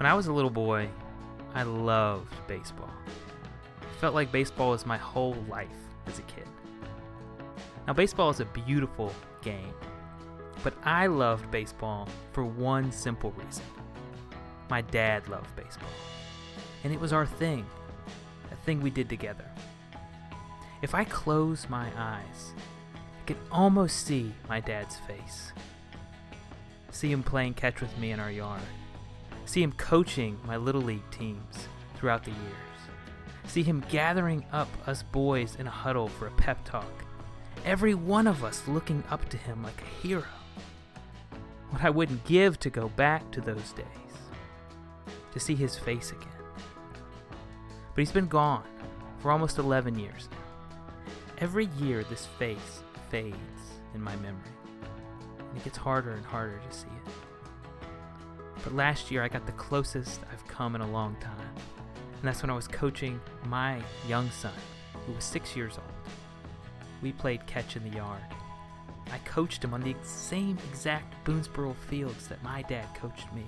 When I was a little boy, I loved baseball. It felt like baseball was my whole life as a kid. Now, baseball is a beautiful game, but I loved baseball for one simple reason. My dad loved baseball, and it was our thing, a thing we did together. If I close my eyes, I can almost see my dad's face. See him playing catch with me in our yard. See him coaching my little league teams throughout the years. See him gathering up us boys in a huddle for a pep talk. Every one of us looking up to him like a hero. What I wouldn't give to go back to those days. To see his face again. But he's been gone for almost 11 years now. Every year, this face fades in my memory, and it gets harder and harder to see it. But last year, I got the closest I've come in a long time, and that's when I was coaching my young son, who was six years old. We played catch in the yard. I coached him on the same exact Boonsboro fields that my dad coached me.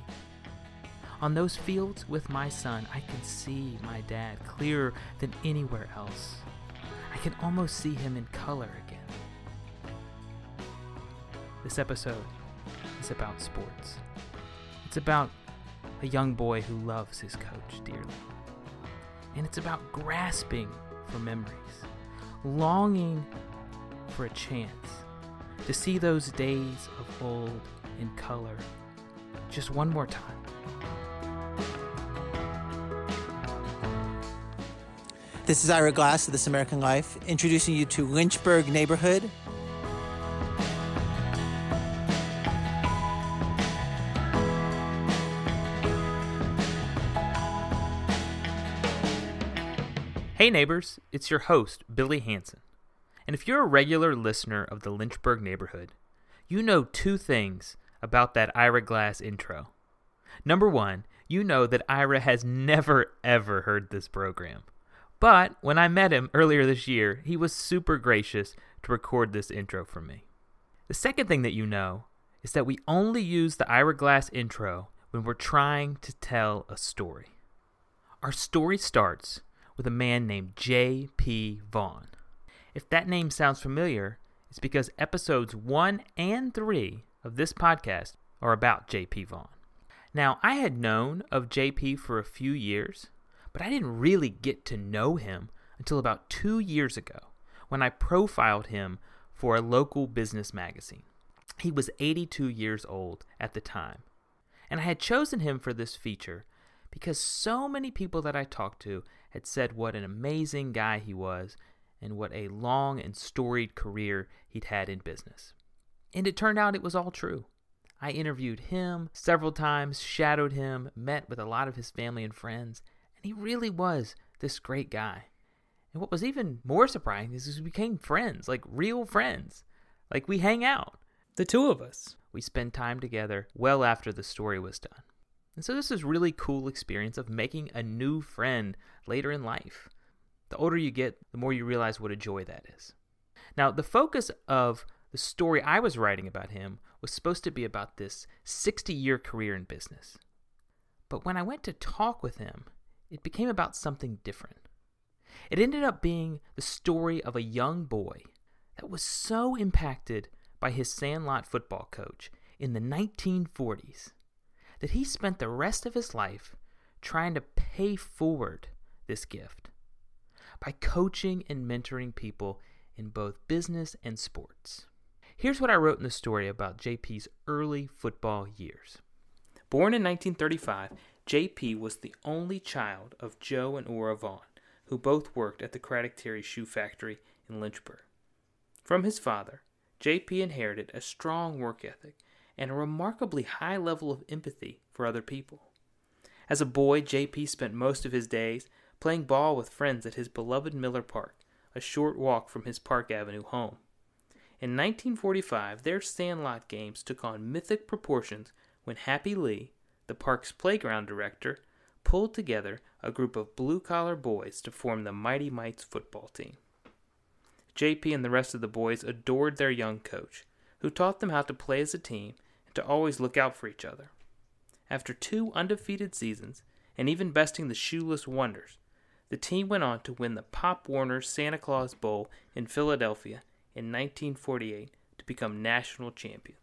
On those fields with my son, I can see my dad clearer than anywhere else. I can almost see him in color again. This episode is about sports. It's about a young boy who loves his coach dearly. And it's about grasping for memories, longing for a chance to see those days of old in color just one more time. This is Ira Glass of This American Life, introducing you to Lynchburg Neighborhood. Hey neighbors, it's your host, Billy Hanson. And if you're a regular listener of the Lynchburg neighborhood, you know two things about that Ira Glass intro. Number one, you know that Ira has never ever heard this program. But when I met him earlier this year, he was super gracious to record this intro for me. The second thing that you know is that we only use the Ira Glass intro when we're trying to tell a story. Our story starts with a man named J.P. Vaughn. If that name sounds familiar, it's because episodes 1 and 3 of this podcast are about J.P. Vaughn. Now, I had known of JP for a few years, but I didn't really get to know him until about two years ago when I profiled him for a local business magazine. He was 82 years old at the time, and I had chosen him for this feature because so many people that I talked to had said what an amazing guy he was and what a long and storied career he'd had in business. And it turned out it was all true. I interviewed him several times, shadowed him, met with a lot of his family and friends, and he really was this great guy. And what was even more surprising is we became friends, like real friends. Like we hang out, the two of us. We spend time together well after the story was done. And so this is really cool experience of making a new friend later in life. The older you get, the more you realize what a joy that is. Now, the focus of the story I was writing about him was supposed to be about this 60 year career in business. But when I went to talk with him, it became about something different. It ended up being the story of a young boy that was so impacted by his Sandlot football coach in the 1940s that he spent the rest of his life trying to pay forward this gift by coaching and mentoring people in both business and sports. Here's what I wrote in the story about JP's early football years. Born in 1935, JP was the only child of Joe and Ora Vaughn, who both worked at the Craddock Terry Shoe Factory in Lynchburg. From his father, JP inherited a strong work ethic and a remarkably high level of empathy for other people. As a boy, JP spent most of his days playing ball with friends at his beloved Miller Park, a short walk from his Park Avenue home. In 1945, their Sandlot games took on mythic proportions when Happy Lee, the park's playground director, pulled together a group of blue collar boys to form the Mighty Mites football team. JP and the rest of the boys adored their young coach, who taught them how to play as a team to always look out for each other. After two undefeated seasons, and even besting the Shoeless Wonders, the team went on to win the Pop Warner Santa Claus Bowl in Philadelphia in 1948 to become national champion.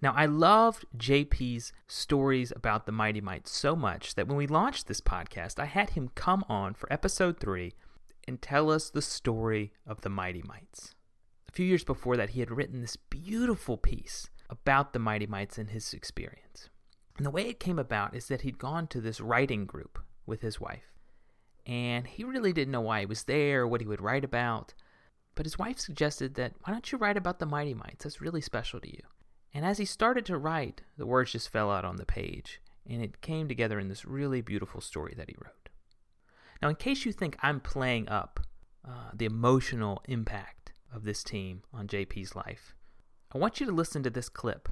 Now, I loved JP's stories about the Mighty Mites so much that when we launched this podcast, I had him come on for episode three and tell us the story of the Mighty Mites. A few years before that, he had written this beautiful piece about the Mighty Mites and his experience. And the way it came about is that he'd gone to this writing group with his wife, and he really didn't know why he was there or what he would write about. But his wife suggested that, why don't you write about the Mighty Mites? That's really special to you. And as he started to write, the words just fell out on the page, and it came together in this really beautiful story that he wrote. Now, in case you think I'm playing up uh, the emotional impact of this team on JP's life, I want you to listen to this clip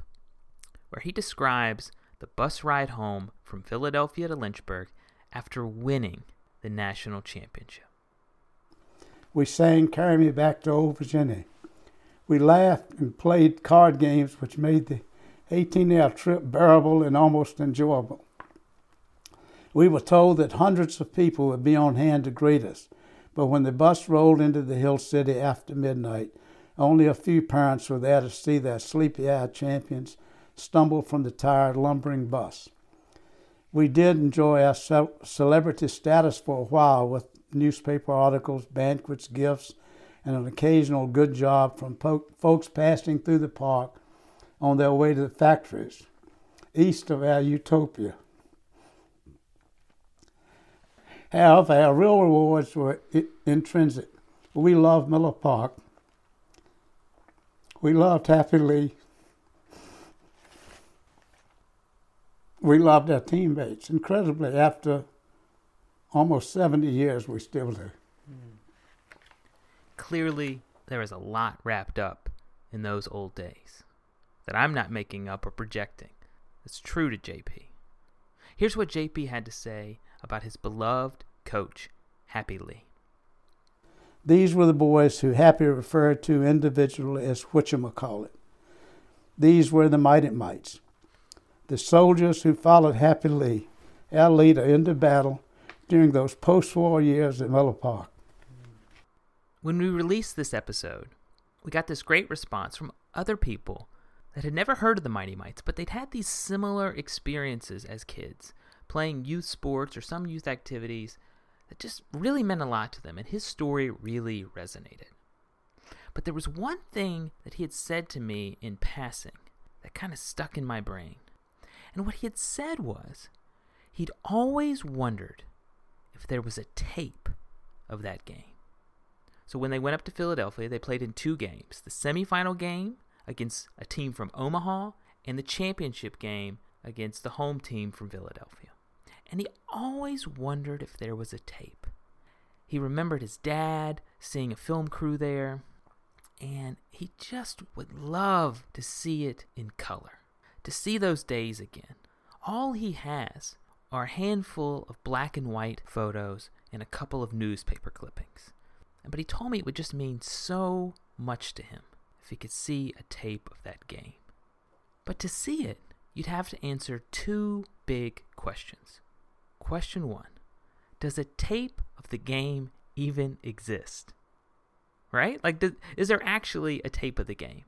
where he describes the bus ride home from Philadelphia to Lynchburg after winning the national championship. We sang Carry Me Back to Old Virginia. We laughed and played card games, which made the 18 hour trip bearable and almost enjoyable. We were told that hundreds of people would be on hand to greet us, but when the bus rolled into the Hill City after midnight, only a few parents were there to see their sleepy eyed champions stumble from the tired, lumbering bus. We did enjoy our celebrity status for a while with newspaper articles, banquets, gifts, and an occasional good job from po- folks passing through the park on their way to the factories east of our utopia. However, our real rewards were I- intrinsic. We loved Miller Park. We loved Happy Lee. We loved our teammates. Incredibly, after almost 70 years, we still do. Hmm. Clearly, there is a lot wrapped up in those old days that I'm not making up or projecting. It's true to JP. Here's what JP had to say about his beloved coach, Happy Lee. These were the boys who Happy referred to individually as whatchamacallit. These were the mighty mites, the soldiers who followed Happy Lee, our leader, into battle during those post war years at Miller Park. When we released this episode, we got this great response from other people that had never heard of the Mighty Mites, but they'd had these similar experiences as kids, playing youth sports or some youth activities that just really meant a lot to them, and his story really resonated. But there was one thing that he had said to me in passing that kind of stuck in my brain. And what he had said was he'd always wondered if there was a tape of that game. So when they went up to Philadelphia, they played in two games the semifinal game against a team from Omaha and the championship game against the home team from Philadelphia. And he always wondered if there was a tape. He remembered his dad seeing a film crew there, and he just would love to see it in color, to see those days again. All he has are a handful of black and white photos and a couple of newspaper clippings. But he told me it would just mean so much to him if he could see a tape of that game. But to see it, you'd have to answer two big questions. Question one Does a tape of the game even exist? Right? Like, does, is there actually a tape of the game?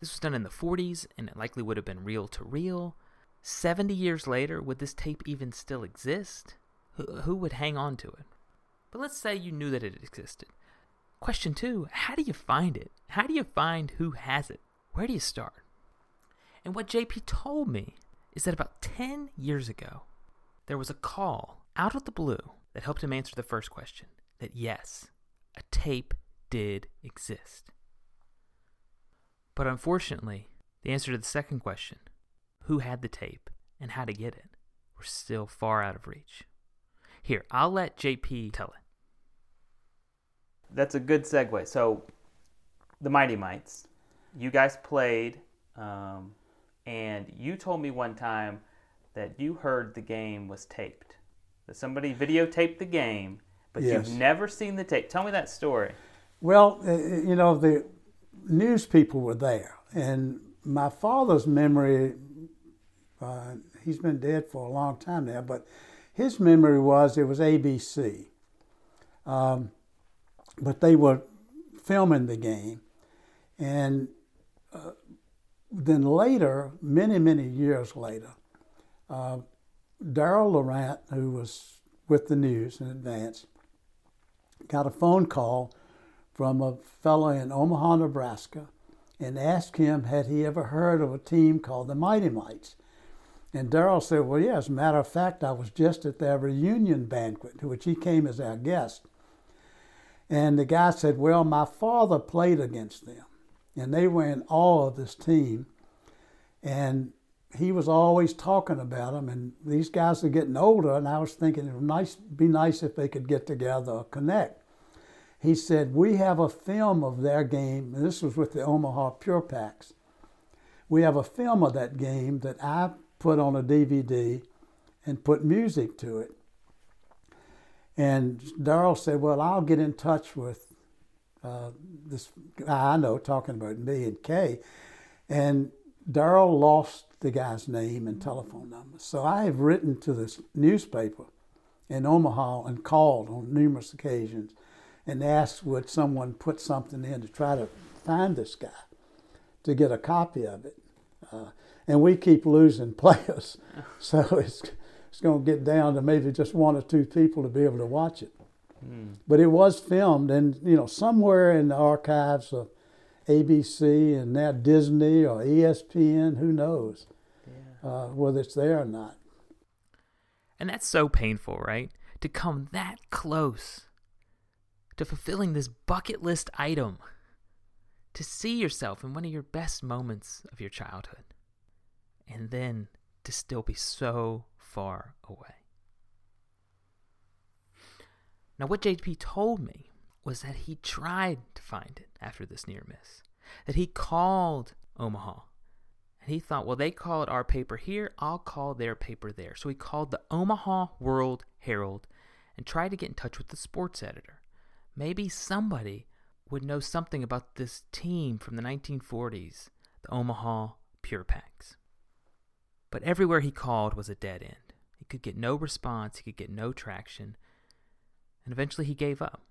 This was done in the 40s, and it likely would have been reel to reel. 70 years later, would this tape even still exist? Who, who would hang on to it? But let's say you knew that it existed. Question two How do you find it? How do you find who has it? Where do you start? And what JP told me is that about 10 years ago, there was a call out of the blue that helped him answer the first question that yes, a tape did exist. But unfortunately, the answer to the second question, who had the tape and how to get it, were still far out of reach. Here, I'll let JP tell it. That's a good segue. So, the Mighty Mites, you guys played, um, and you told me one time that you heard the game was taped. That somebody videotaped the game, but Yes. you've never seen the tape. Tell me that story. Well, uh, you know, the news people were there, and my father's memory, uh, he's been dead for a long time now, but his memory was it was ABC. Um, but they were filming the game. And uh, then later, many, many years later, uh, Daryl Laurant, who was with the News and Advance, got a phone call from a fellow in Omaha, Nebraska, and asked him had he ever heard of a team called the Mighty Mites. And Daryl said, Well, yeah, as a matter of fact, I was just at their reunion banquet, to which he came as our guest. And the guy said, Well, my father played against them, and they were in awe of this team. And he was always talking about them, and these guys are getting older, and I was thinking it would nice, be nice if they could get together or connect he said, We have a film of their game, and this was with the Omaha Pure Packs. We have a film of that game that I put on a DVD and put music to it. And Daryl said, Well, I'll get in touch with uh, this guy I know, talking about me and Kay. And Daryl lost the guy's name and telephone number. So I have written to this newspaper in Omaha and called on numerous occasions and asked would someone put something in to try to find this guy to get a copy of it. Uh, and we keep losing players, so it's it's going to get down to maybe just one or two people to be able to watch it. Mm. But it was filmed, and you know, somewhere in the archives of ABC and now Disney or ESPN, who knows yeah. uh, whether it's there or not. And that's so painful, right? To come that close to fulfilling this bucket list item, to see yourself in one of your best moments of your childhood, and then to still be so far away. Now, what JP told me was that he tried to find it after this near miss, that he called Omaha. And he thought, well, they call it our paper here, I'll call their paper there. So he called the Omaha World Herald and tried to get in touch with the sports editor maybe somebody would know something about this team from the 1940s, the Omaha Pure Packs. But everywhere he called was a dead end. He could get no response, he could get no traction, and eventually he gave up.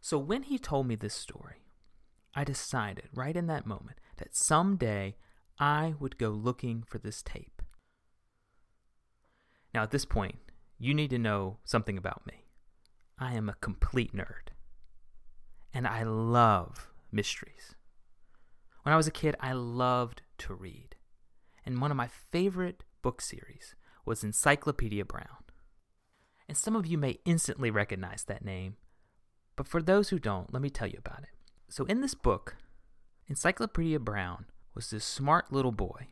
So when he told me this story, I decided right in that moment that someday I would go looking for this tape. Now, at this point, you need to know something about me. I am a complete nerd. And I love mysteries. When I was a kid, I loved to read. And one of my favorite book series was Encyclopedia Brown. And some of you may instantly recognize that name, but for those who don't, let me tell you about it. So, in this book, Encyclopedia Brown was this smart little boy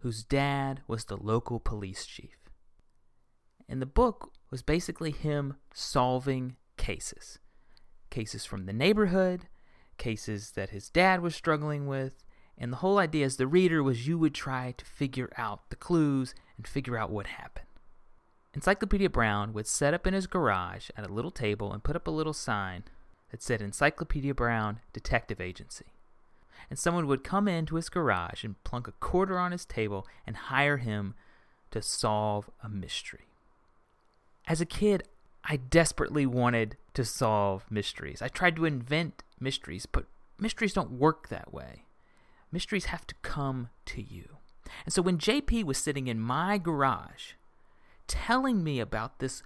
whose dad was the local police chief. And the book was basically him solving cases cases from the neighborhood, cases that his dad was struggling with, and the whole idea as the reader was you would try to figure out the clues and figure out what happened. Encyclopedia Brown would set up in his garage at a little table and put up a little sign that said Encyclopedia Brown Detective Agency. And someone would come into his garage and plunk a quarter on his table and hire him to solve a mystery. As a kid, I desperately wanted to solve mysteries. I tried to invent mysteries, but mysteries don't work that way. Mysteries have to come to you. And so when JP was sitting in my garage telling me about this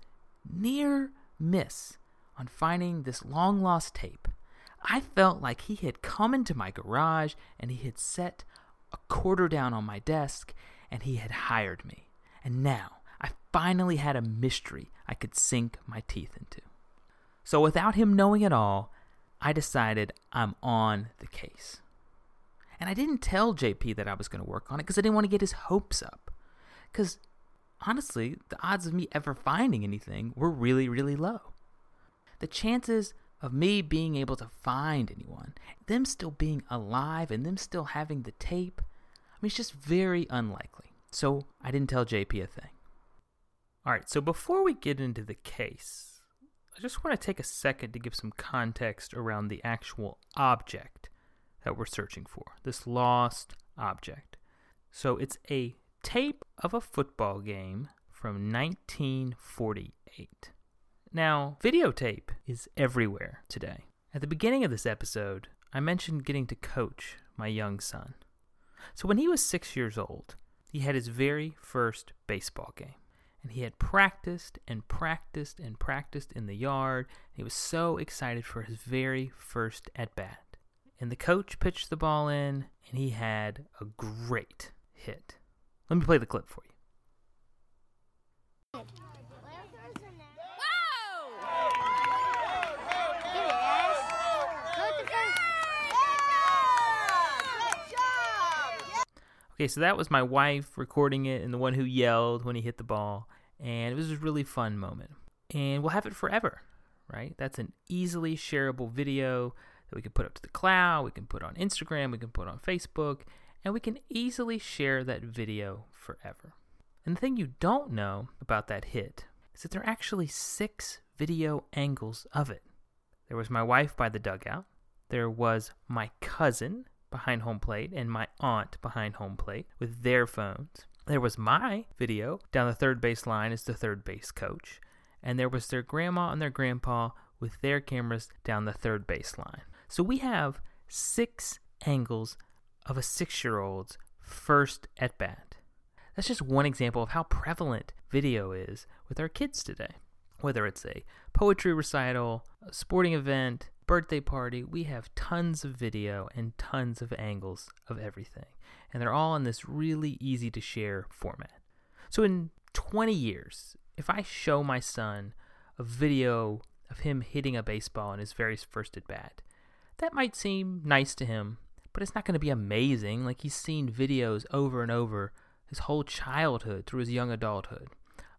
near miss on finding this long lost tape, I felt like he had come into my garage and he had set a quarter down on my desk and he had hired me. And now I finally had a mystery I could sink my teeth into. So without him knowing it all, I decided I'm on the case. And I didn't tell JP that I was going to work on it because I didn't want to get his hopes up. Because honestly, the odds of me ever finding anything were really, really low. The chances of me being able to find anyone, them still being alive, and them still having the tape, I mean, it's just very unlikely. So I didn't tell JP a thing. All right, so before we get into the case, I just want to take a second to give some context around the actual object that we're searching for this lost object. So it's a tape of a football game from 1948. Now, videotape is everywhere today. At the beginning of this episode, I mentioned getting to coach my young son. So when he was six years old, he had his very first baseball game. And he had practiced and practiced and practiced in the yard. He was so excited for his very first at bat. And the coach pitched the ball in, and he had a great hit. Let me play the clip for you. Okay, so that was my wife recording it and the one who yelled when he hit the ball. And it was a really fun moment. And we'll have it forever, right? That's an easily shareable video that we can put up to the cloud, we can put on Instagram, we can put on Facebook, and we can easily share that video forever. And the thing you don't know about that hit is that there are actually six video angles of it. There was my wife by the dugout, there was my cousin behind home plate and my aunt behind home plate with their phones. There was my video down the third base line as the third base coach, and there was their grandma and their grandpa with their cameras down the third base line. So we have six angles of a six year old's first at bat. That's just one example of how prevalent video is with our kids today. Whether it's a poetry recital, a sporting event, birthday party, we have tons of video and tons of angles of everything. And they're all in this really easy to share format. So in 20 years, if I show my son a video of him hitting a baseball in his very first at bat, that might seem nice to him, but it's not going to be amazing like he's seen videos over and over his whole childhood through his young adulthood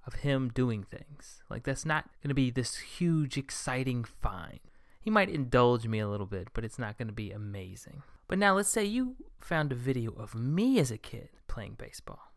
of him doing things. Like that's not going to be this huge exciting find he might indulge me a little bit, but it's not going to be amazing. But now let's say you found a video of me as a kid playing baseball.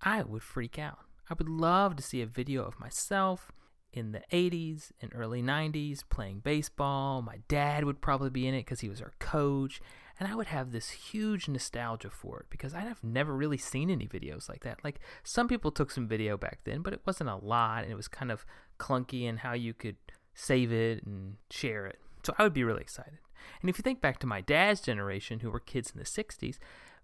I would freak out. I would love to see a video of myself in the 80s and early 90s playing baseball. My dad would probably be in it because he was our coach. And I would have this huge nostalgia for it because I'd have never really seen any videos like that. Like some people took some video back then, but it wasn't a lot and it was kind of clunky in how you could save it and share it. So I would be really excited. And if you think back to my dad's generation, who were kids in the 60s,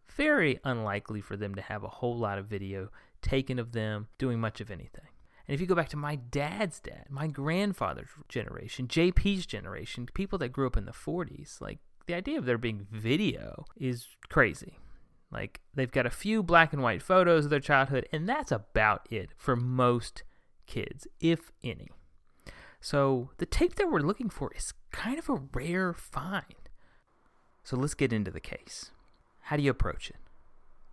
very unlikely for them to have a whole lot of video taken of them doing much of anything. And if you go back to my dad's dad, my grandfather's generation, JP's generation, people that grew up in the 40s, like the idea of there being video is crazy. Like they've got a few black and white photos of their childhood, and that's about it for most kids, if any. So the tape that we're looking for is kind of a rare find. So let's get into the case. How do you approach it?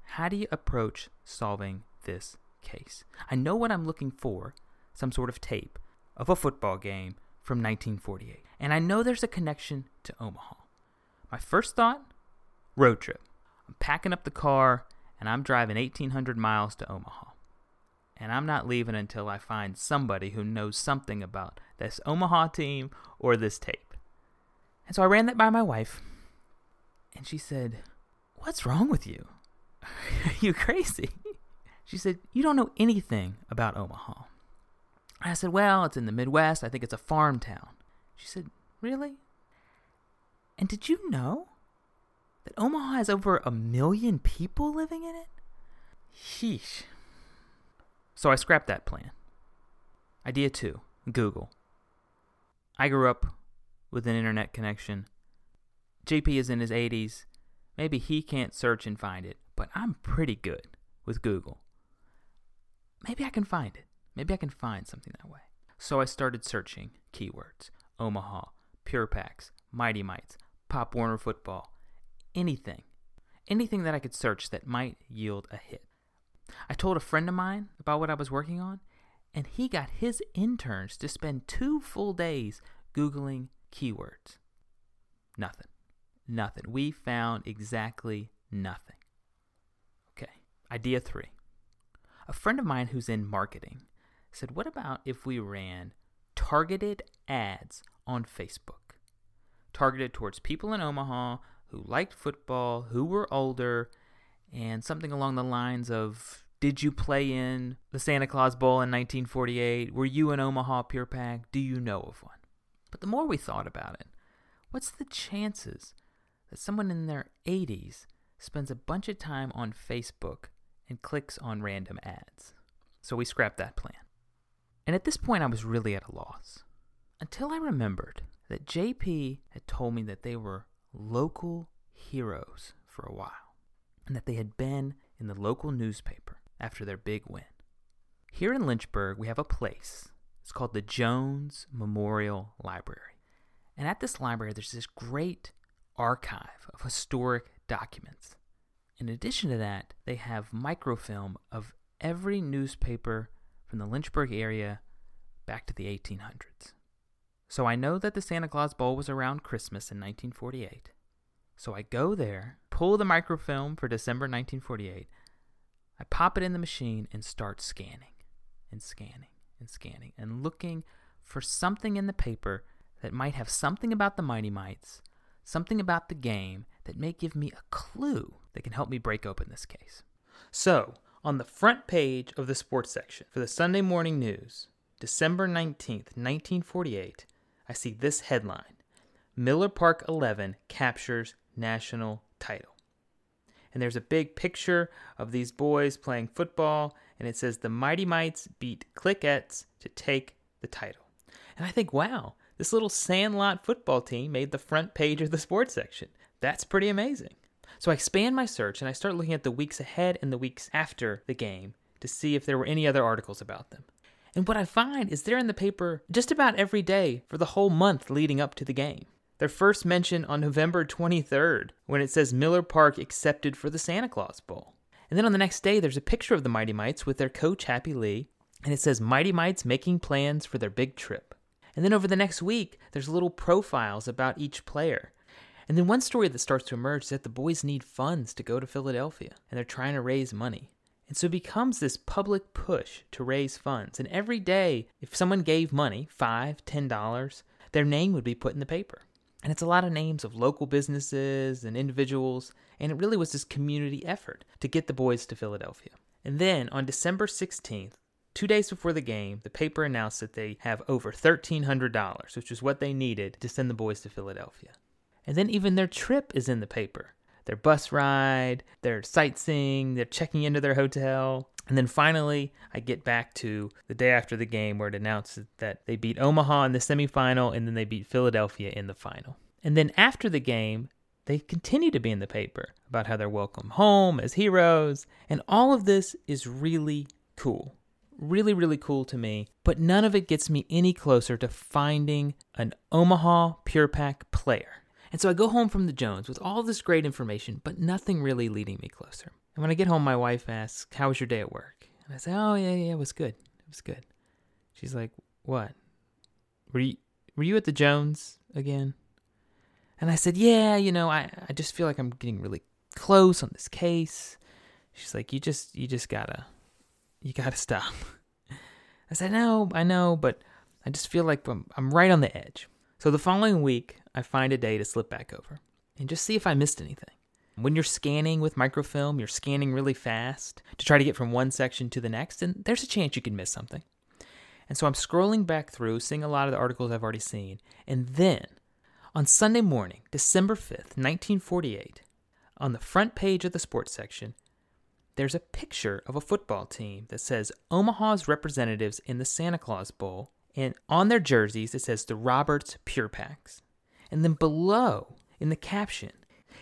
How do you approach solving this case? I know what I'm looking for some sort of tape of a football game from 1948. And I know there's a connection to Omaha. My first thought road trip. I'm packing up the car and I'm driving 1,800 miles to Omaha and I'm not leaving until I find somebody who knows something about this Omaha team or this tape. And so I ran that by my wife, and she said, What's wrong with you? Are you crazy? She said, You don't know anything about Omaha. I said, Well, it's in the Midwest. I think it's a farm town. She said, Really? And did you know that Omaha has over a million people living in it? Sheesh. So I scrapped that plan. Idea two Google. I grew up with an internet connection. JP is in his 80s. Maybe he can't search and find it, but I'm pretty good with Google. Maybe I can find it. Maybe I can find something that way. So I started searching keywords Omaha, Pure Packs, Mighty Mites, Pop Warner football, anything. Anything that I could search that might yield a hit. I told a friend of mine about what I was working on, and he got his interns to spend two full days Googling keywords. Nothing. Nothing. We found exactly nothing. Okay, idea three. A friend of mine who's in marketing said, What about if we ran targeted ads on Facebook? Targeted towards people in Omaha who liked football, who were older, and something along the lines of Did you play in the Santa Claus Bowl in 1948? Were you an Omaha Pure Pack? Do you know of one? But the more we thought about it, what's the chances that someone in their 80s spends a bunch of time on Facebook and clicks on random ads? So we scrapped that plan. And at this point, I was really at a loss until I remembered that JP had told me that they were local heroes for a while and that they had been in the local newspaper after their big win. Here in Lynchburg, we have a place. It's called the Jones Memorial Library. And at this library, there's this great archive of historic documents. In addition to that, they have microfilm of every newspaper from the Lynchburg area back to the 1800s. So I know that the Santa Claus Bowl was around Christmas in 1948. So I go there, pull the microfilm for December 1948, I pop it in the machine and start scanning and scanning and scanning and looking for something in the paper that might have something about the Mighty Mites, something about the game that may give me a clue that can help me break open this case. So, on the front page of the sports section for the Sunday Morning News, December 19th, 1948, I see this headline Miller Park 11 captures national title. And there's a big picture of these boys playing football, and it says the Mighty Mites beat Clickettes to take the title. And I think, wow, this little sandlot football team made the front page of the sports section. That's pretty amazing. So I expand my search and I start looking at the weeks ahead and the weeks after the game to see if there were any other articles about them. And what I find is they're in the paper just about every day for the whole month leading up to the game. They're first mentioned on November 23rd when it says Miller Park accepted for the Santa Claus Bowl. And then on the next day, there's a picture of the Mighty Mites with their coach, Happy Lee, and it says Mighty Mites making plans for their big trip. And then over the next week, there's little profiles about each player. And then one story that starts to emerge is that the boys need funds to go to Philadelphia, and they're trying to raise money. And so it becomes this public push to raise funds. And every day, if someone gave money, five, ten dollars, their name would be put in the paper. And it's a lot of names of local businesses and individuals, and it really was this community effort to get the boys to Philadelphia. And then on December 16th, two days before the game, the paper announced that they have over $1,300, which is what they needed to send the boys to Philadelphia. And then even their trip is in the paper their bus ride, their sightseeing, they're checking into their hotel. And then finally, I get back to the day after the game where it announced that they beat Omaha in the semifinal and then they beat Philadelphia in the final. And then after the game, they continue to be in the paper about how they're welcome home as heroes. And all of this is really cool. Really, really cool to me. But none of it gets me any closer to finding an Omaha Pure Pack player. And so I go home from the Jones with all this great information, but nothing really leading me closer. And when I get home, my wife asks, How was your day at work? And I say, Oh, yeah, yeah, it was good. It was good. She's like, What? Were you, were you at the Jones again? And I said, Yeah, you know, I, I just feel like I'm getting really close on this case. She's like, You just, you just gotta, you gotta stop. I said, No, I know, but I just feel like I'm, I'm right on the edge. So the following week, I find a day to slip back over and just see if I missed anything. When you're scanning with microfilm, you're scanning really fast to try to get from one section to the next, and there's a chance you can miss something. And so I'm scrolling back through, seeing a lot of the articles I've already seen. And then, on Sunday morning, December 5th, 1948, on the front page of the sports section, there's a picture of a football team that says Omaha's representatives in the Santa Claus Bowl, and on their jerseys it says the Roberts Pure Packs. And then below, in the caption,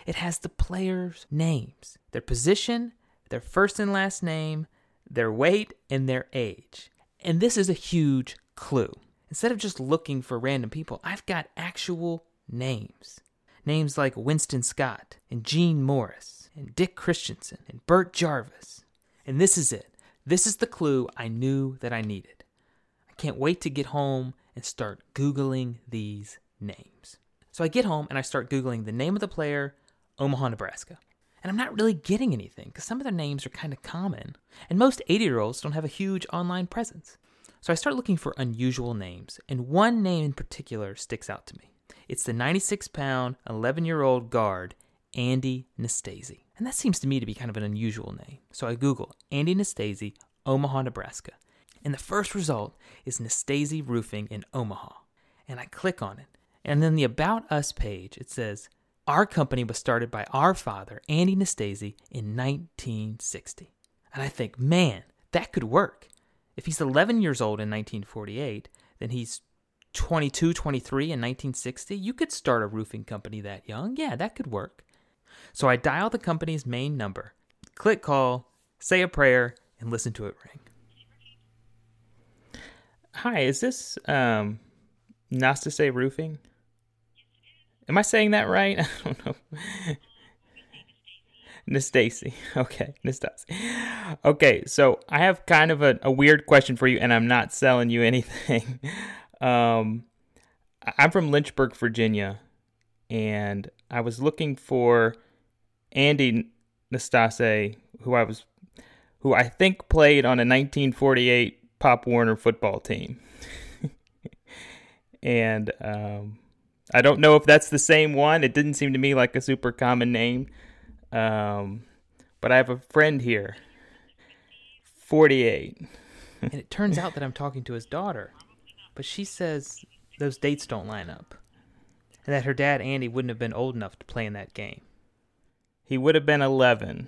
it has the players' names, their position, their first and last name, their weight, and their age. And this is a huge clue. Instead of just looking for random people, I've got actual names. Names like Winston Scott, and Gene Morris, and Dick Christensen, and Bert Jarvis. And this is it. This is the clue I knew that I needed. I can't wait to get home and start Googling these names. So I get home and I start Googling the name of the player, Omaha, Nebraska. And I'm not really getting anything because some of their names are kind of common, and most 80 year olds don't have a huge online presence. So I start looking for unusual names, and one name in particular sticks out to me. It's the 96 pound, 11 year old guard, Andy Nastase. And that seems to me to be kind of an unusual name. So I Google Andy Nastase, Omaha, Nebraska. And the first result is Nastase Roofing in Omaha. And I click on it. And then the About Us page, it says, Our company was started by our father, Andy Nastase, in 1960. And I think, man, that could work. If he's 11 years old in 1948, then he's 22, 23 in 1960. You could start a roofing company that young. Yeah, that could work. So I dial the company's main number, click call, say a prayer, and listen to it ring. Hi, is this um, Nastase Roofing? Am I saying that right? I don't know. Nastase. Okay, Nastase. Okay, so I have kind of a, a, weird question for you, and I'm not selling you anything. um, I'm from Lynchburg, Virginia, and I was looking for Andy Nastase, who I was, who I think played on a 1948 Pop Warner football team, and um, I don't know if that's the same one. It didn't seem to me like a super common name. Um, but I have a friend here, 48. and it turns out that I'm talking to his daughter. But she says those dates don't line up. And that her dad, Andy, wouldn't have been old enough to play in that game. He would have been 11.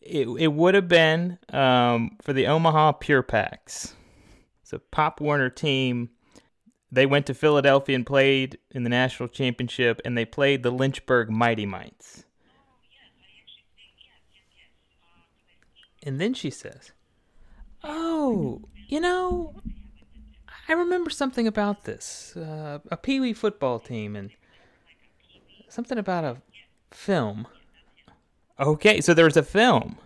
It, it would have been um, for the Omaha Pure Packs. It's a Pop Warner team. They went to Philadelphia and played in the national championship, and they played the Lynchburg Mighty Mites. And then she says, Oh, you know, I remember something about this uh, a Pee Wee football team and something about a film. Okay, so there's a film.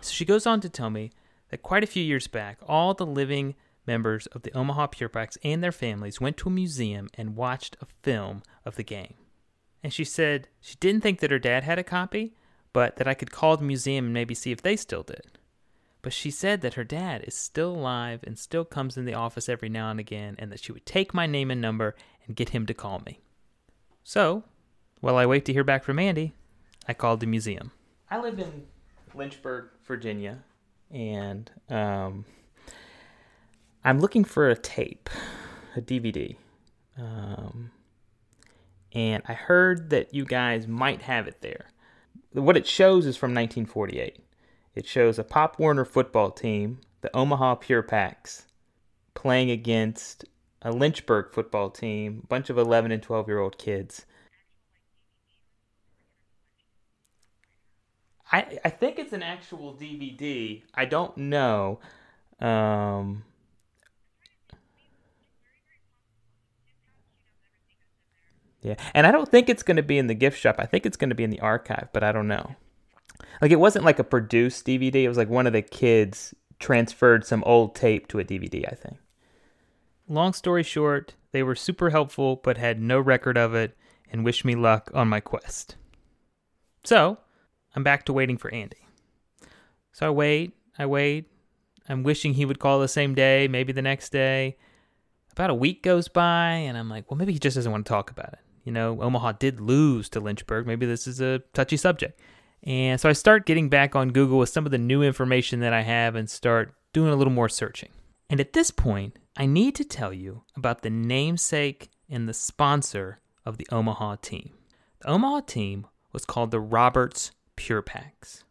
So she goes on to tell me that quite a few years back, all the living members of the Omaha Pure Packs and their families went to a museum and watched a film of the game. And she said she didn't think that her dad had a copy, but that I could call the museum and maybe see if they still did. But she said that her dad is still alive and still comes in the office every now and again, and that she would take my name and number and get him to call me. So, while I wait to hear back from Andy, I called the museum. I live in Lynchburg, Virginia, and um, I'm looking for a tape, a DVD. Um, and I heard that you guys might have it there. What it shows is from 1948. It shows a Pop Warner football team, the Omaha Pure Packs, playing against a Lynchburg football team, a bunch of 11 and 12 year old kids. I I think it's an actual DVD. I don't know. Um, yeah, and I don't think it's going to be in the gift shop. I think it's going to be in the archive, but I don't know. Like it wasn't like a produced DVD. It was like one of the kids transferred some old tape to a DVD. I think. Long story short, they were super helpful, but had no record of it, and wish me luck on my quest. So I'm back to waiting for Andy. So I wait, I wait. I'm wishing he would call the same day, maybe the next day. About a week goes by, and I'm like, well, maybe he just doesn't want to talk about it. You know, Omaha did lose to Lynchburg. Maybe this is a touchy subject. And so I start getting back on Google with some of the new information that I have and start doing a little more searching. And at this point, I need to tell you about the namesake and the sponsor of the Omaha team. The Omaha team was called the Roberts Pure Packs.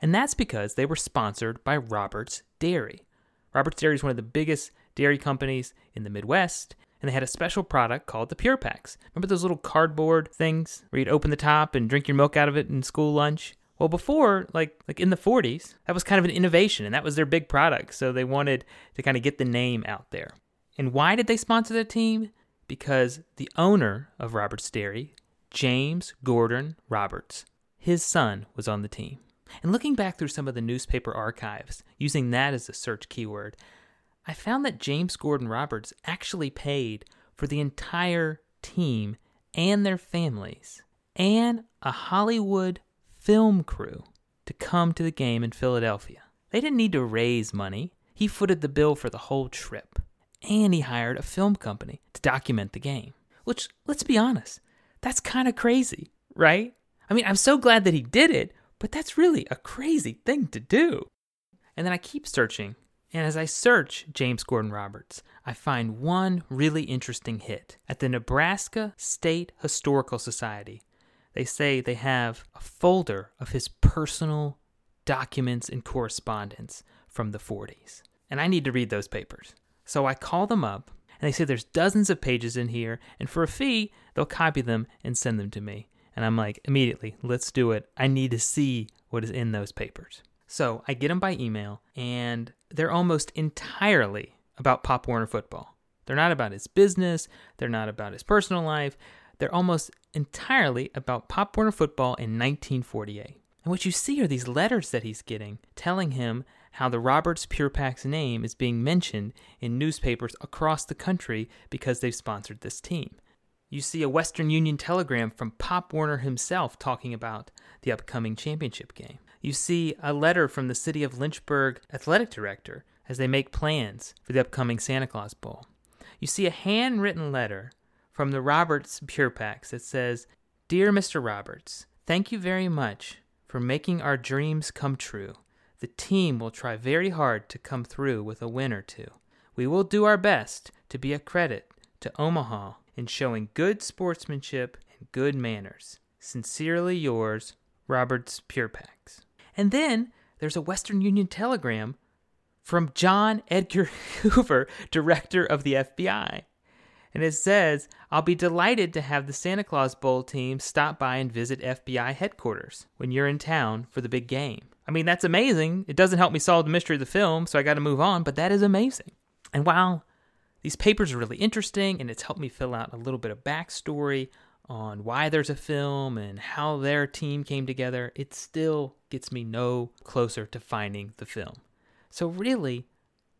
And that's because they were sponsored by Roberts Dairy. Roberts Dairy is one of the biggest dairy companies in the Midwest, and they had a special product called the Pure Packs. Remember those little cardboard things where you'd open the top and drink your milk out of it in school lunch? Well, before, like like in the 40s, that was kind of an innovation, and that was their big product. So they wanted to kind of get the name out there. And why did they sponsor the team? Because the owner of Roberts Dairy, James Gordon Roberts, his son was on the team. And looking back through some of the newspaper archives, using that as a search keyword, I found that James Gordon Roberts actually paid for the entire team and their families and a Hollywood film crew to come to the game in Philadelphia. They didn't need to raise money. He footed the bill for the whole trip. And he hired a film company to document the game. Which, let's be honest, that's kind of crazy, right? I mean, I'm so glad that he did it, but that's really a crazy thing to do. And then I keep searching, and as I search James Gordon Roberts, I find one really interesting hit. At the Nebraska State Historical Society, they say they have a folder of his personal documents and correspondence from the 40s. And I need to read those papers. So I call them up, and they say there's dozens of pages in here, and for a fee, they'll copy them and send them to me. And I'm like, immediately, let's do it. I need to see what is in those papers. So I get them by email, and they're almost entirely about Pop Warner football. They're not about his business, they're not about his personal life, they're almost entirely about Pop Warner football in 1948. And what you see are these letters that he's getting telling him how the Roberts Pure Packs name is being mentioned in newspapers across the country because they've sponsored this team. You see a Western Union telegram from Pop Warner himself talking about the upcoming championship game. You see a letter from the City of Lynchburg athletic director as they make plans for the upcoming Santa Claus Bowl. You see a handwritten letter from the Roberts Pure Packs that says, Dear Mr. Roberts, thank you very much for making our dreams come true. The team will try very hard to come through with a win or two. We will do our best to be a credit to Omaha in showing good sportsmanship and good manners. Sincerely yours, Roberts Pure Packs. And then there's a Western Union telegram from John Edgar Hoover, director of the FBI. And it says, I'll be delighted to have the Santa Claus Bowl team stop by and visit FBI headquarters when you're in town for the big game. I mean, that's amazing. It doesn't help me solve the mystery of the film, so I got to move on, but that is amazing. And while these papers are really interesting and it's helped me fill out a little bit of backstory on why there's a film and how their team came together, it still gets me no closer to finding the film. So really,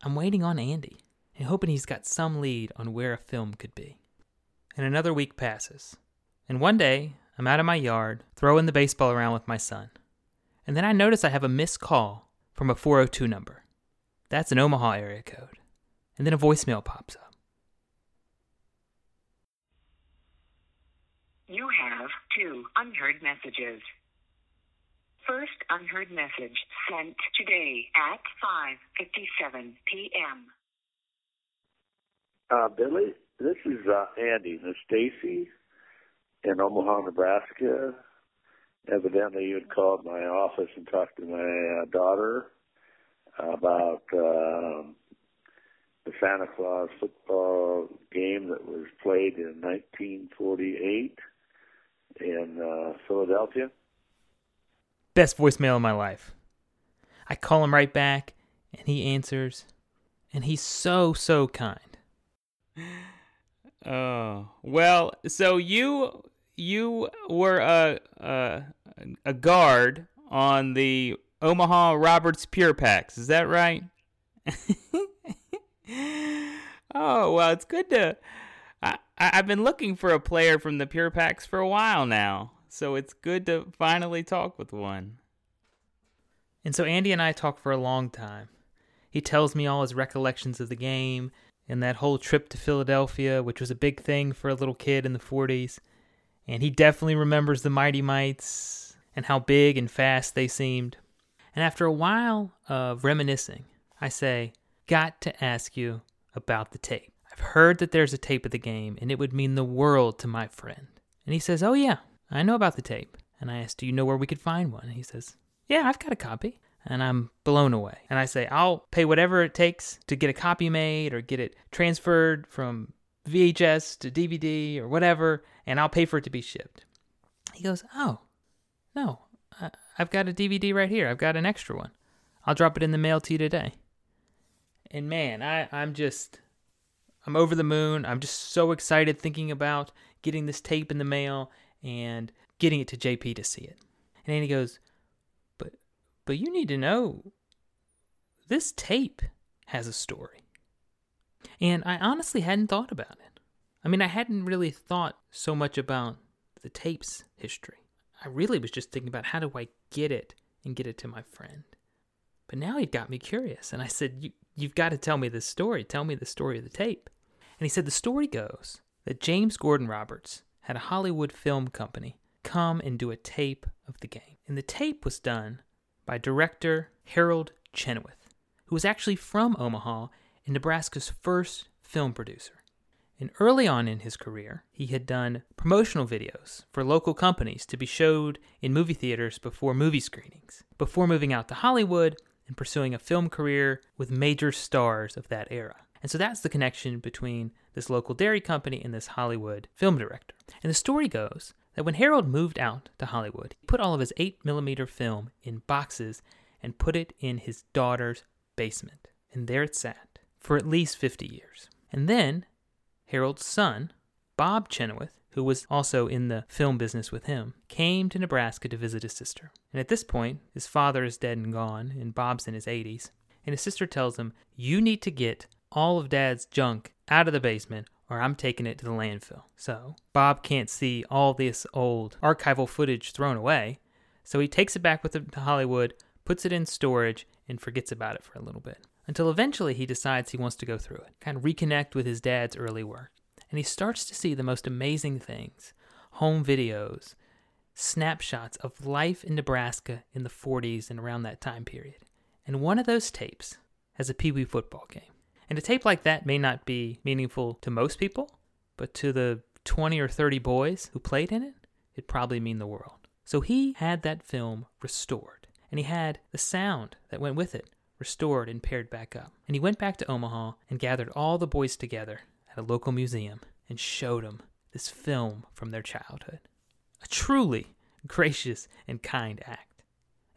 I'm waiting on Andy and hoping he's got some lead on where a film could be. And another week passes. And one day, I'm out in my yard throwing the baseball around with my son. And then I notice I have a missed call from a 402 number. That's an Omaha area code. And then a voicemail pops up. You have two unheard messages. First unheard message sent today at 5:57 p.m. Uh, Billy, this is uh, Andy. Miss Stacy in Omaha, Nebraska. Evidently, you had called my office and talked to my uh, daughter about um, the Santa Claus football game that was played in 1948 in uh, Philadelphia. Best voicemail of my life. I call him right back, and he answers, and he's so, so kind. Oh well, so you you were a a, a guard on the Omaha Roberts Pure Packs, is that right? oh well, it's good to. I I've been looking for a player from the Pure Packs for a while now, so it's good to finally talk with one. And so Andy and I talk for a long time. He tells me all his recollections of the game and that whole trip to Philadelphia, which was a big thing for a little kid in the 40s. And he definitely remembers the Mighty Mites and how big and fast they seemed. And after a while of reminiscing, I say, Got to ask you about the tape. I've heard that there's a tape of the game, and it would mean the world to my friend. And he says, Oh, yeah, I know about the tape. And I ask, Do you know where we could find one? And he says, Yeah, I've got a copy and I'm blown away. And I say, I'll pay whatever it takes to get a copy made or get it transferred from VHS to DVD or whatever, and I'll pay for it to be shipped. He goes, Oh, no, I've got a DVD right here. I've got an extra one. I'll drop it in the mail to you today. And man, I, I'm just, I'm over the moon. I'm just so excited thinking about getting this tape in the mail and getting it to JP to see it. And he goes, but but you need to know this tape has a story. And I honestly hadn't thought about it. I mean, I hadn't really thought so much about the tape's history. I really was just thinking about how do I get it and get it to my friend. But now he'd got me curious, and I said, you, You've got to tell me this story. Tell me the story of the tape. And he said, The story goes that James Gordon Roberts had a Hollywood film company come and do a tape of the game. And the tape was done by director Harold Chenoweth, who was actually from Omaha and Nebraska's first film producer. And early on in his career, he had done promotional videos for local companies to be showed in movie theaters before movie screenings, before moving out to Hollywood and pursuing a film career with major stars of that era. And so that's the connection between this local dairy company and this Hollywood film director. And the story goes that when Harold moved out to Hollywood, he put all of his 8mm film in boxes and put it in his daughter's basement. And there it sat for at least 50 years. And then Harold's son, Bob Chenoweth, who was also in the film business with him, came to Nebraska to visit his sister. And at this point, his father is dead and gone, and Bob's in his 80s. And his sister tells him, You need to get all of Dad's junk out of the basement, or I'm taking it to the landfill. So, Bob can't see all this old archival footage thrown away, so he takes it back with him to Hollywood, puts it in storage, and forgets about it for a little bit until eventually he decides he wants to go through it, kind of reconnect with his dad's early work. And he starts to see the most amazing things home videos, snapshots of life in Nebraska in the 40s and around that time period. And one of those tapes has a Pee Wee football game. And a tape like that may not be meaningful to most people, but to the 20 or 30 boys who played in it, it'd probably mean the world. So he had that film restored, and he had the sound that went with it restored and paired back up. And he went back to Omaha and gathered all the boys together at a local museum and showed them this film from their childhood. A truly gracious and kind act.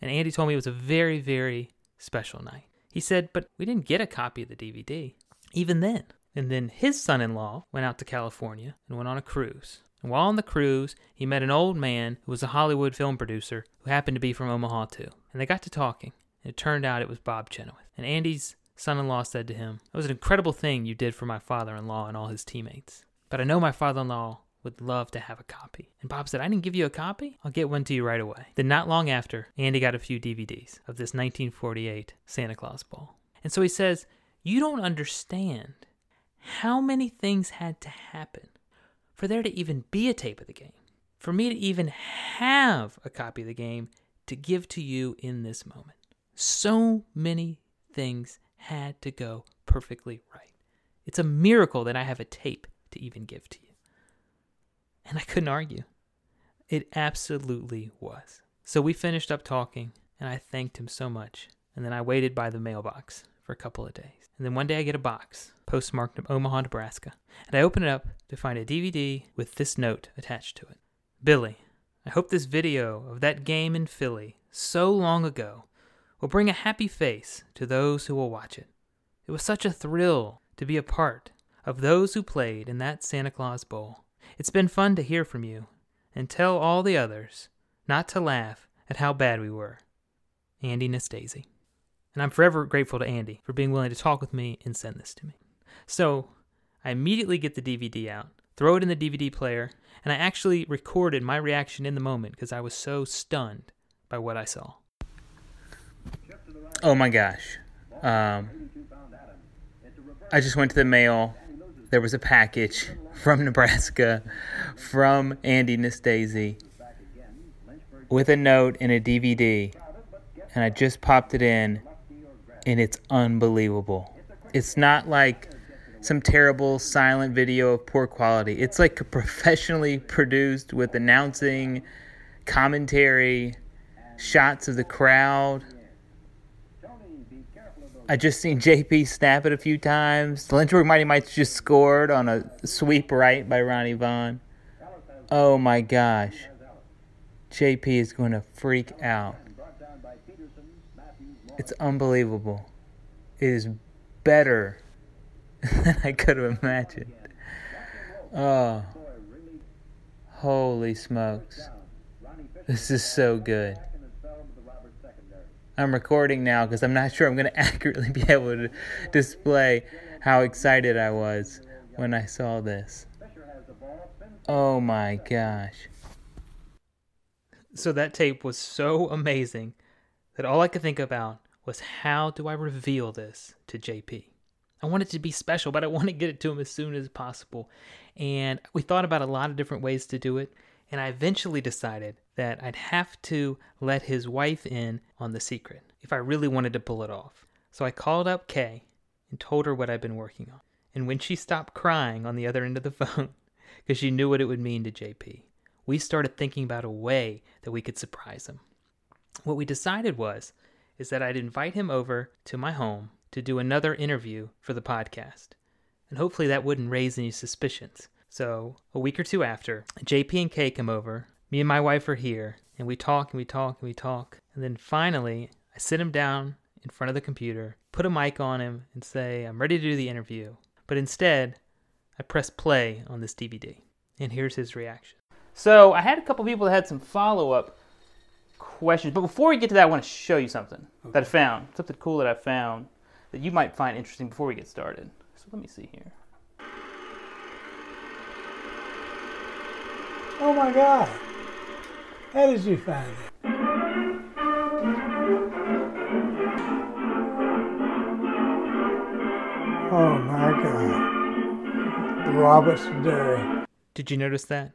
And Andy told me it was a very, very special night. He said, but we didn't get a copy of the DVD, even then. And then his son in law went out to California and went on a cruise. And while on the cruise, he met an old man who was a Hollywood film producer who happened to be from Omaha too. And they got to talking. And it turned out it was Bob Chenoweth. And Andy's son in law said to him, It was an incredible thing you did for my father in law and all his teammates. But I know my father in law would love to have a copy. And Bob said, I didn't give you a copy? I'll get one to you right away. Then, not long after, Andy got a few DVDs of this 1948 Santa Claus Bowl. And so he says, You don't understand how many things had to happen for there to even be a tape of the game, for me to even have a copy of the game to give to you in this moment. So many things had to go perfectly right. It's a miracle that I have a tape to even give to you. And I couldn't argue. It absolutely was. So we finished up talking, and I thanked him so much. And then I waited by the mailbox for a couple of days. And then one day I get a box, postmarked Omaha, Nebraska. And I open it up to find a DVD with this note attached to it Billy, I hope this video of that game in Philly so long ago will bring a happy face to those who will watch it. It was such a thrill to be a part of those who played in that Santa Claus Bowl. It's been fun to hear from you and tell all the others not to laugh at how bad we were. Andy Nastasi. And I'm forever grateful to Andy for being willing to talk with me and send this to me. So I immediately get the DVD out, throw it in the DVD player, and I actually recorded my reaction in the moment because I was so stunned by what I saw. Oh my gosh. Um, I just went to the mail. There was a package from Nebraska from Andy Nastasi with a note and a DVD. And I just popped it in, and it's unbelievable. It's not like some terrible silent video of poor quality. It's like professionally produced with announcing, commentary, shots of the crowd I just seen JP snap it a few times. The Lynchburg Mighty Mites just scored on a sweep right by Ronnie Vaughn. Oh my gosh. JP is going to freak out. It's unbelievable. It is better than I could have imagined. Oh. Holy smokes. This is so good. I'm recording now because I'm not sure I'm going to accurately be able to display how excited I was when I saw this. Oh my gosh. So that tape was so amazing that all I could think about was how do I reveal this to JP? I want it to be special, but I want to get it to him as soon as possible. And we thought about a lot of different ways to do it. And I eventually decided that I'd have to let his wife in on the secret if I really wanted to pull it off. So I called up Kay and told her what I'd been working on. And when she stopped crying on the other end of the phone, because she knew what it would mean to JP, we started thinking about a way that we could surprise him. What we decided was is that I'd invite him over to my home to do another interview for the podcast. And hopefully that wouldn't raise any suspicions. So, a week or two after, JP and Kay come over. Me and my wife are here, and we talk and we talk and we talk. And then finally, I sit him down in front of the computer, put a mic on him, and say, I'm ready to do the interview. But instead, I press play on this DVD. And here's his reaction. So, I had a couple people that had some follow up questions. But before we get to that, I want to show you something that I found. Something cool that I found that you might find interesting before we get started. So, let me see here. Oh my God. How did you find it? Oh my God. Robert's Dairy. Did you notice that?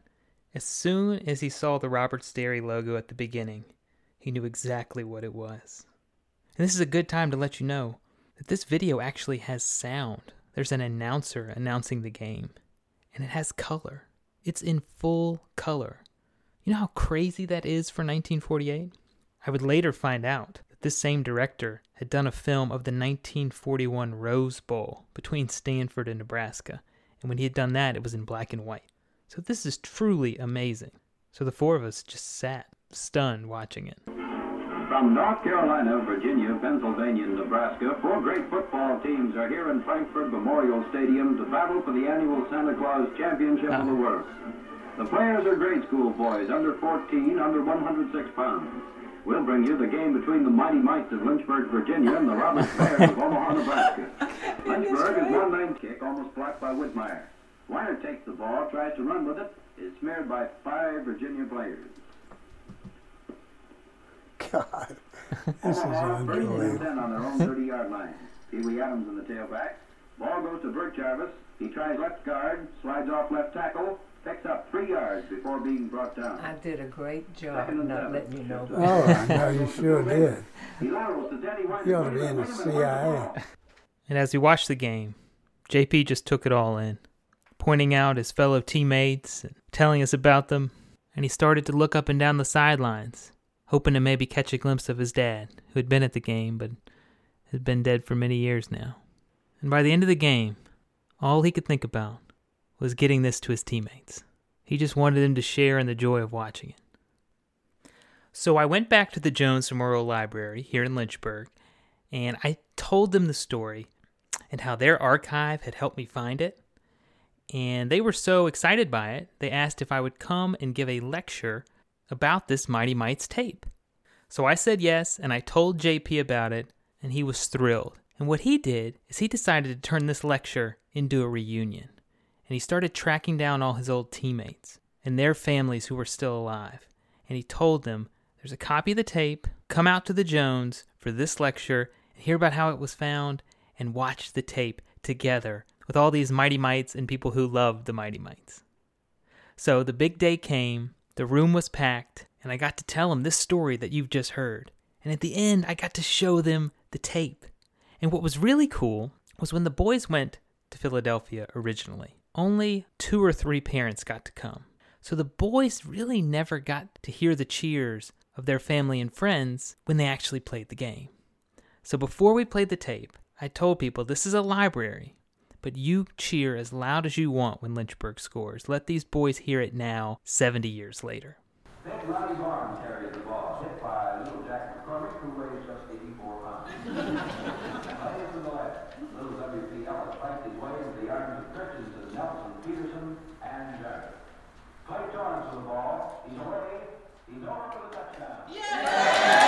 As soon as he saw the Roberts Dairy logo at the beginning, he knew exactly what it was. And this is a good time to let you know that this video actually has sound. There's an announcer announcing the game, and it has color. It's in full color. You know how crazy that is for 1948? I would later find out that this same director had done a film of the 1941 Rose Bowl between Stanford and Nebraska, and when he had done that, it was in black and white. So this is truly amazing. So the four of us just sat stunned watching it. From North Carolina, Virginia, Pennsylvania, and Nebraska, four great football teams are here in Frankford Memorial Stadium to battle for the annual Santa Claus Championship of the ah. World. The players are grade school boys, under 14, under 106 pounds. We'll bring you the game between the Mighty Mites of Lynchburg, Virginia, and the Roberts Bears of Omaha, Nebraska. Lynchburg is one lane kick, almost blocked by Whitmire. Weiner takes the ball, tries to run with it, is smeared by five Virginia players. God. This is Omaha, first and unbelievable. 10 on their own 30-yard line. Pee Wee Adams in the tailback. Ball goes to Bert Jarvis. He tries left guard, slides off left tackle, picks up three yards before being brought down. I did a great job Second and not seven. letting you know. Oh, I know you sure did. He laterals to Danny White. You ought to be in the Wait a minute, where's CIA. And as we watched the game, JP just took it all in, pointing out his fellow teammates and telling us about them. And he started to look up and down the sidelines, hoping to maybe catch a glimpse of his dad, who had been at the game but had been dead for many years now. And by the end of the game, all he could think about was getting this to his teammates. He just wanted them to share in the joy of watching it. So I went back to the Jones Memorial Library here in Lynchburg and I told them the story and how their archive had helped me find it. And they were so excited by it, they asked if I would come and give a lecture about this Mighty Mites tape. So I said yes, and I told JP about it, and he was thrilled. And what he did is he decided to turn this lecture into a reunion. And he started tracking down all his old teammates and their families who were still alive. And he told them, There's a copy of the tape. Come out to the Jones for this lecture and hear about how it was found and watch the tape together with all these Mighty Mites and people who loved the Mighty Mites. So the big day came, the room was packed, and I got to tell them this story that you've just heard. And at the end, I got to show them the tape. And what was really cool was when the boys went to Philadelphia originally, only two or three parents got to come. So the boys really never got to hear the cheers of their family and friends when they actually played the game. So before we played the tape, I told people this is a library, but you cheer as loud as you want when Lynchburg scores. Let these boys hear it now, 70 years later. Big Ronnie Barnes carries the ball, hit by little Jack McCormick, who weighs just 84 pounds. Playing to the left, little W.P. Ellis fights his way into the arms of Christensen, Nelson, Peterson, and Jarrett. Clay Torrance with the ball. He's away. He's over for the touchdown.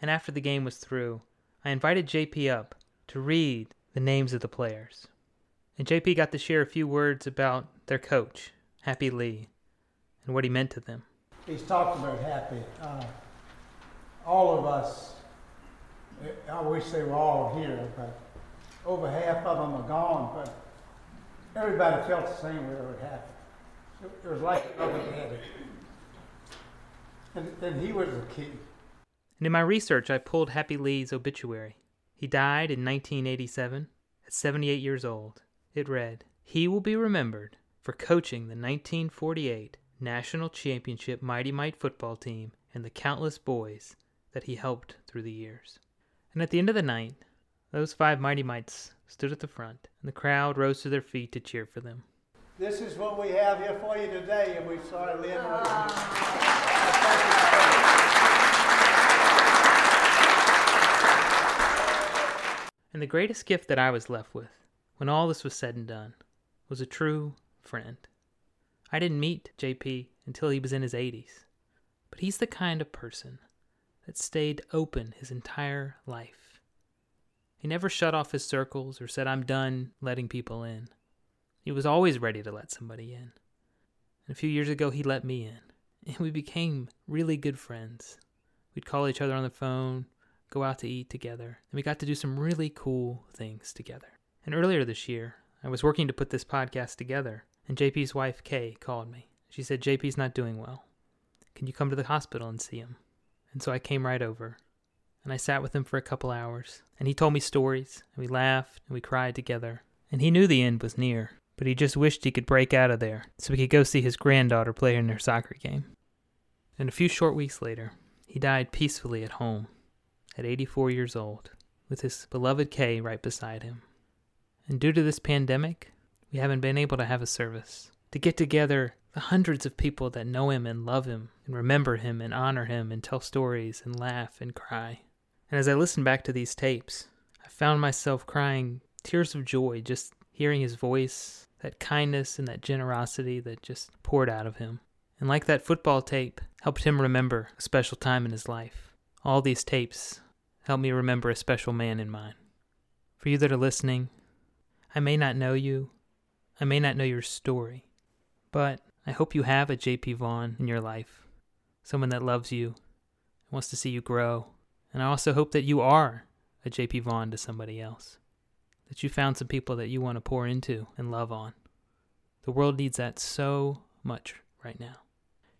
And after the game was through, I invited JP up to read the names of the players. And JP got to share a few words about their coach, Happy Lee, and what he meant to them. He's talked about Happy. Uh, all of us, I wish they were all here, but over half of them are gone. But Everybody felt the same whenever it happened. It, it was like another daddy. And, and he was the key. And in my research, I pulled Happy Lee's obituary. He died in 1987 at 78 years old. It read, He will be remembered for coaching the 1948 National Championship Mighty Mite football team and the countless boys that he helped through the years. And at the end of the night, those five Mighty Mites stood at the front, and the crowd rose to their feet to cheer for them. This is what we have here for you today, and we started Lynn And the greatest gift that I was left with, when all this was said and done, was a true friend. I didn't meet JP until he was in his 80s, but he's the kind of person that stayed open his entire life. He never shut off his circles or said, I'm done letting people in. He was always ready to let somebody in. And a few years ago, he let me in, and we became really good friends. We'd call each other on the phone, go out to eat together, and we got to do some really cool things together. And earlier this year, I was working to put this podcast together, and JP's wife, Kay, called me. She said, JP's not doing well. Can you come to the hospital and see him? And so I came right over, and I sat with him for a couple hours, and he told me stories, and we laughed, and we cried together. And he knew the end was near, but he just wished he could break out of there so he could go see his granddaughter play in her soccer game. And a few short weeks later, he died peacefully at home at 84 years old, with his beloved Kay right beside him. And due to this pandemic, we haven't been able to have a service. To get together the hundreds of people that know him and love him, and remember him and honor him and tell stories and laugh and cry. And as I listened back to these tapes, I found myself crying tears of joy just hearing his voice, that kindness and that generosity that just poured out of him. And like that football tape helped him remember a special time in his life, all these tapes help me remember a special man in mine. For you that are listening, I may not know you, I may not know your story, but I hope you have a JP Vaughn in your life, someone that loves you, wants to see you grow, and I also hope that you are a JP Vaughn to somebody else, that you found some people that you want to pour into and love on. The world needs that so much right now.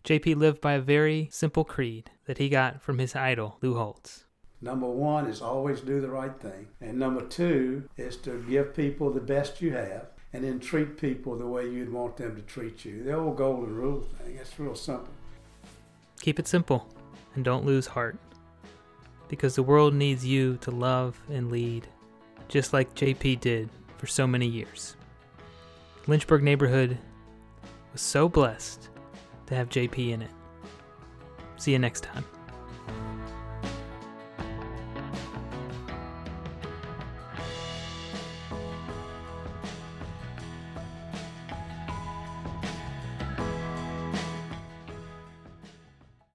JP lived by a very simple creed that he got from his idol, Lou Holtz. Number one is always do the right thing. And number two is to give people the best you have and then treat people the way you'd want them to treat you. The old golden rule thing, it's real simple. Keep it simple and don't lose heart. Because the world needs you to love and lead, just like JP did for so many years. Lynchburg neighborhood was so blessed to have JP in it. See you next time.